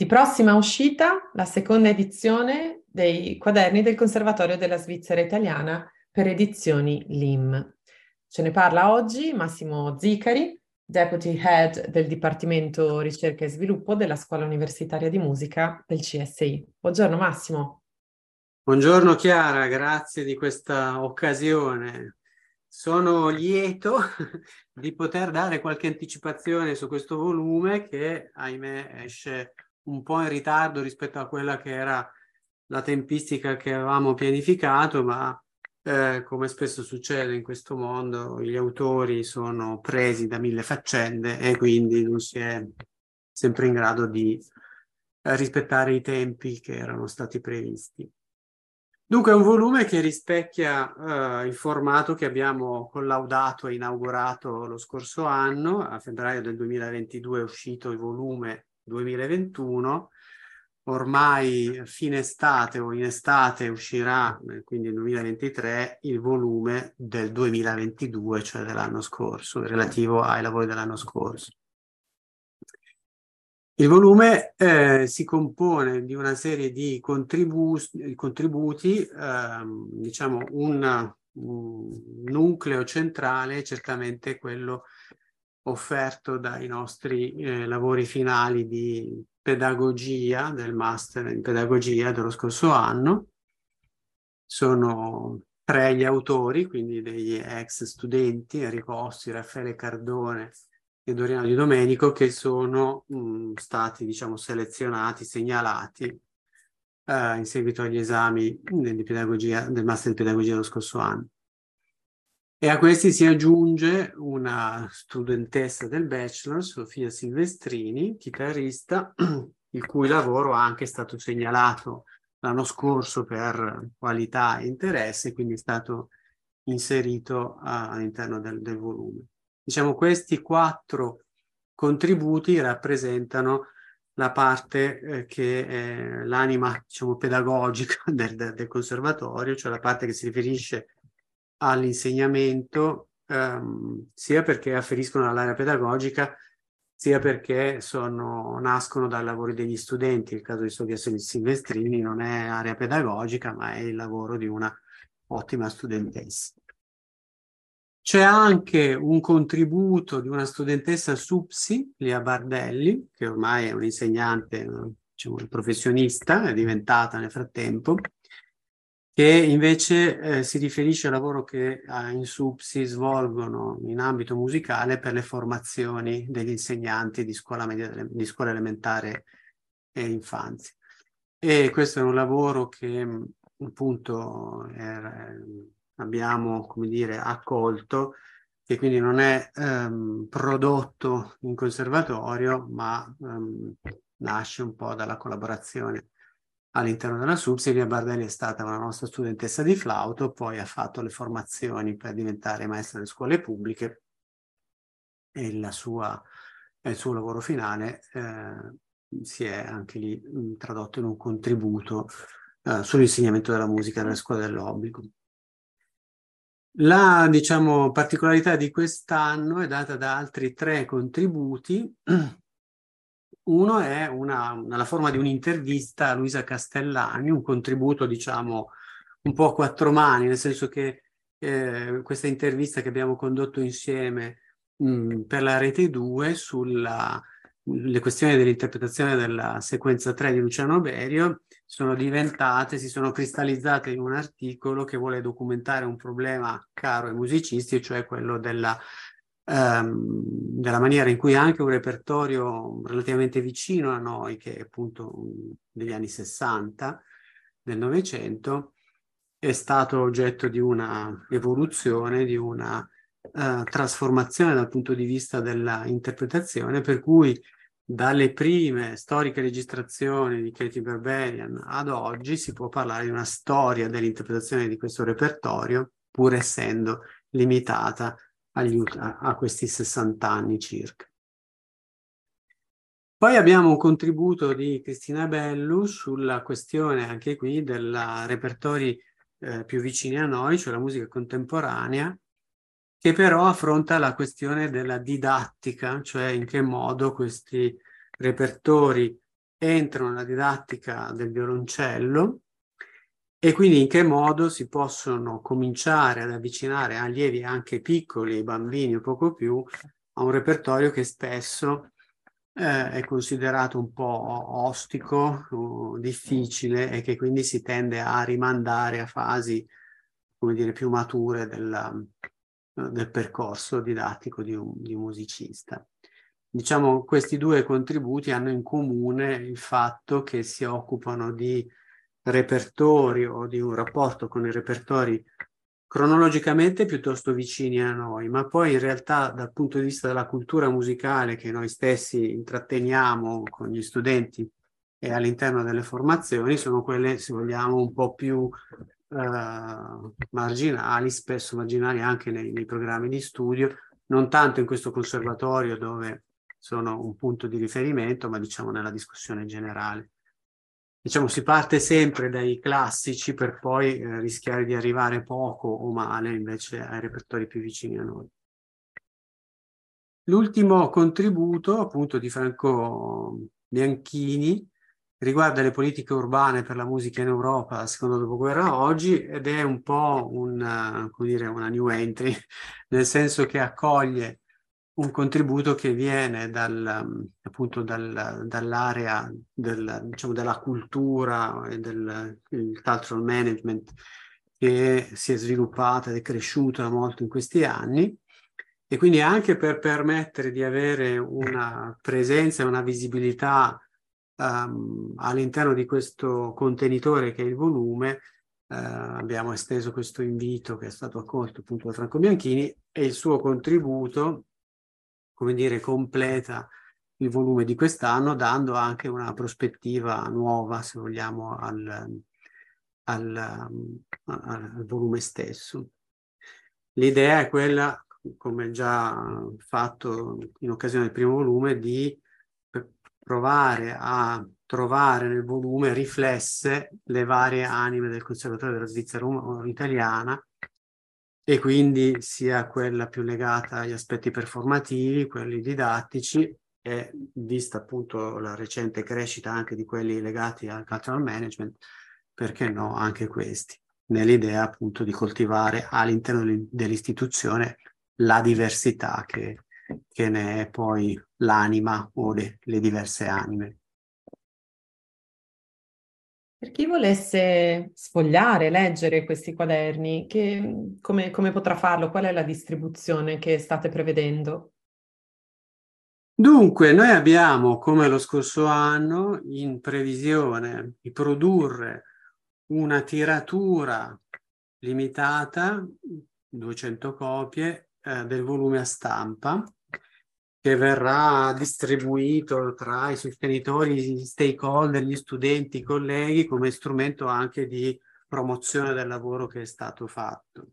Di prossima uscita la seconda edizione dei quaderni del Conservatorio della Svizzera Italiana per edizioni LIM. Ce ne parla oggi Massimo Zicari, Deputy Head del Dipartimento Ricerca e Sviluppo della Scuola Universitaria di Musica del CSI. Buongiorno Massimo. Buongiorno Chiara, grazie di questa occasione. Sono lieto di poter dare qualche anticipazione su questo volume che, ahimè, esce un po' in ritardo rispetto a quella che era la tempistica che avevamo pianificato, ma eh, come spesso succede in questo mondo, gli autori sono presi da mille faccende e quindi non si è sempre in grado di eh, rispettare i tempi che erano stati previsti. Dunque è un volume che rispecchia eh, il formato che abbiamo collaudato e inaugurato lo scorso anno. A febbraio del 2022 è uscito il volume 2021, ormai fine estate o in estate uscirà, eh, quindi nel 2023, il volume del 2022, cioè dell'anno scorso, relativo ai lavori dell'anno scorso. Il volume eh, si compone di una serie di contribu contributi, eh, diciamo un, un, nucleo centrale, certamente quello offerto dai nostri eh, lavori finali di pedagogia, del master in pedagogia dello scorso anno. Sono tre gli autori, quindi degli ex studenti, Enrico Ossi, Raffaele Cardone e Doriano Di Domenico, che sono mh, mm, stati, diciamo, selezionati, segnalati eh, in seguito agli esami di pedagogia, del master di pedagogia dello scorso anno. E a questi si aggiunge una studentessa del bachelor, Sofia Silvestrini, chitarrista, il cui lavoro è anche stato segnalato l'anno scorso per qualità e interesse, quindi è stato inserito all'interno del, del volume. Diciamo, questi quattro contributi rappresentano la parte eh, che è l'anima diciamo, pedagogica del, del conservatorio, cioè la parte che si riferisce all'insegnamento, ehm, sia perché afferiscono all'area pedagogica, sia perché sono, nascono dai lavori degli studenti. Il caso di Sofia Silvestrini non è area pedagogica, ma è il lavoro di una ottima studentessa. C'è anche un contributo di una studentessa SUPSI, Lia Bardelli, che ormai è un'insegnante, diciamo, professionista, è diventata nel frattempo, che invece eh, si riferisce al lavoro che eh, in SUP si svolgono in ambito musicale per le formazioni degli insegnanti di scuola, media, di scuola elementare e infanzia. E questo è un lavoro che appunto è, abbiamo, come dire, accolto, che quindi non è ehm, prodotto in conservatorio, ma ehm, nasce un po' dalla collaborazione all'interno della SUB. Silvia Bardelli è stata una nostra studentessa di flauto, poi ha fatto le formazioni per diventare maestra delle scuole pubbliche e sua, il suo lavoro finale eh, si è anche lì mh, tradotto in un contributo eh, sull'insegnamento della musica nelle scuole dell'obbligo. La diciamo, particolarità di quest'anno è data da altri tre contributi uno è una, nella forma di un'intervista a Luisa Castellani, un contributo, diciamo, un po' a quattro mani, nel senso che eh, questa intervista che abbiamo condotto insieme mh, per la Rete 2 sulle questioni dell'interpretazione della sequenza 3 di Luciano Berio sono diventate, si sono cristallizzate in un articolo che vuole documentare un problema caro ai musicisti, cioè quello della ehm, della maniera in cui anche un repertorio relativamente vicino a noi, che è appunto degli anni 60 del Novecento, è stato oggetto di una evoluzione, di una uh, trasformazione dal punto di vista dell'interpretazione, per cui dalle prime storiche registrazioni di Katie Berberian ad oggi si può parlare di una storia dell'interpretazione di questo repertorio, pur essendo limitata aiuta a questi 60 anni circa. Poi abbiamo un contributo di Cristina Bellu sulla questione anche qui dei repertori eh, più vicini a noi, cioè la musica contemporanea, che però affronta la questione della didattica, cioè in che modo questi repertori entrano nella didattica del violoncello e quindi in che modo si possono cominciare ad avvicinare allievi anche piccoli, bambini o poco più, a un repertorio che spesso eh, è considerato un po' ostico, difficile e che quindi si tende a rimandare a fasi, come dire, più mature della, del percorso didattico di un, di un musicista. Diciamo, questi due contributi hanno in comune il fatto che si occupano di repertori o di un rapporto con i repertori cronologicamente piuttosto vicini a noi, ma poi in realtà dal punto di vista della cultura musicale che noi stessi intratteniamo con gli studenti e all'interno delle formazioni sono quelle, se vogliamo, un po' più eh, marginali, spesso marginali anche nei, nei programmi di studio, non tanto in questo conservatorio dove sono un punto di riferimento, ma diciamo nella discussione generale diciamo, si parte sempre dai classici per poi eh, rischiare di arrivare poco o male invece ai repertori più vicini a noi. L'ultimo contributo appunto di Franco Bianchini riguarda le politiche urbane per la musica in Europa la seconda dopoguerra oggi ed è un po' un, come dire, una new entry, nel senso che accoglie un contributo che viene dal, appunto dal, dall'area del, diciamo, della cultura e del cultural management che si è sviluppata ed è cresciuta molto in questi anni. E quindi anche per permettere di avere una presenza e una visibilità um, all'interno di questo contenitore che è il volume, Uh, abbiamo esteso questo invito che è stato accolto appunto da Franco Bianchini e il suo contributo come dire, completa il volume di quest'anno, dando anche una prospettiva nuova, se vogliamo, al, al, al volume stesso. L'idea è quella, come già fatto in occasione del primo volume, di provare a trovare nel volume riflesse le varie anime del Conservatorio della Svizzera italiana e quindi sia quella più legata agli aspetti performativi, quelli didattici e vista appunto la recente crescita anche di quelli legati al cultural management, perché no anche questi, nell'idea appunto di coltivare all'interno dell'istituzione la diversità che, che ne è poi l'anima o le, le diverse anime. Per chi volesse sfogliare, leggere questi quaderni, che, come, come potrà farlo? Qual è la distribuzione che state prevedendo? Dunque, noi abbiamo, come lo scorso anno, in previsione di produrre una tiratura limitata, 200 copie, eh, del volume a stampa, che verrà distribuito tra i sostenitori, gli stakeholder, gli studenti, i colleghi come strumento anche di promozione del lavoro che è stato fatto.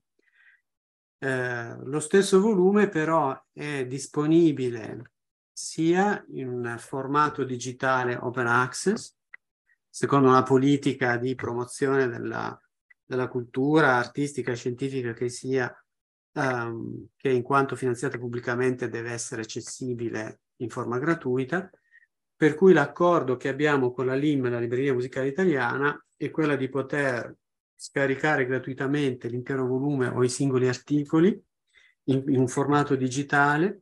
Eh, lo stesso volume però è disponibile sia in formato digitale open access, secondo una politica di promozione della, della cultura artistica e scientifica che sia um, che in quanto finanziata pubblicamente deve essere accessibile in forma gratuita, per cui l'accordo che abbiamo con la LIM, la Libreria Musicale Italiana, è quella di poter scaricare gratuitamente l'intero volume o i singoli articoli in, in un formato digitale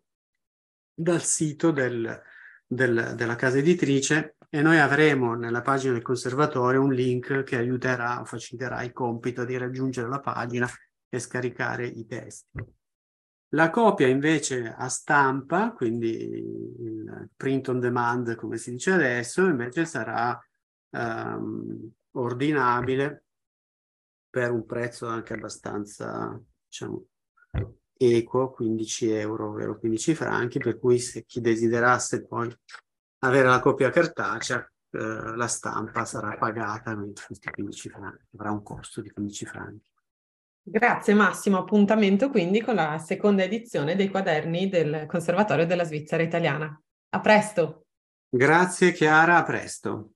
dal sito del, del, della casa editrice e noi avremo nella pagina del conservatorio un link che aiuterà o faciliterà il compito di raggiungere la pagina e scaricare i testi. La copia invece a stampa, quindi il print on demand come si dice adesso, invece sarà um, ordinabile per un prezzo anche abbastanza diciamo, equo, 15 euro, ovvero 15 franchi, per cui se chi desiderasse poi avere la copia cartacea, eh, la stampa sarà pagata questi 15 franchi, avrà un costo di 15 franchi. Grazie Massimo, appuntamento quindi con la seconda edizione dei quaderni del Conservatorio della Svizzera Italiana. A presto! Grazie Chiara, a presto.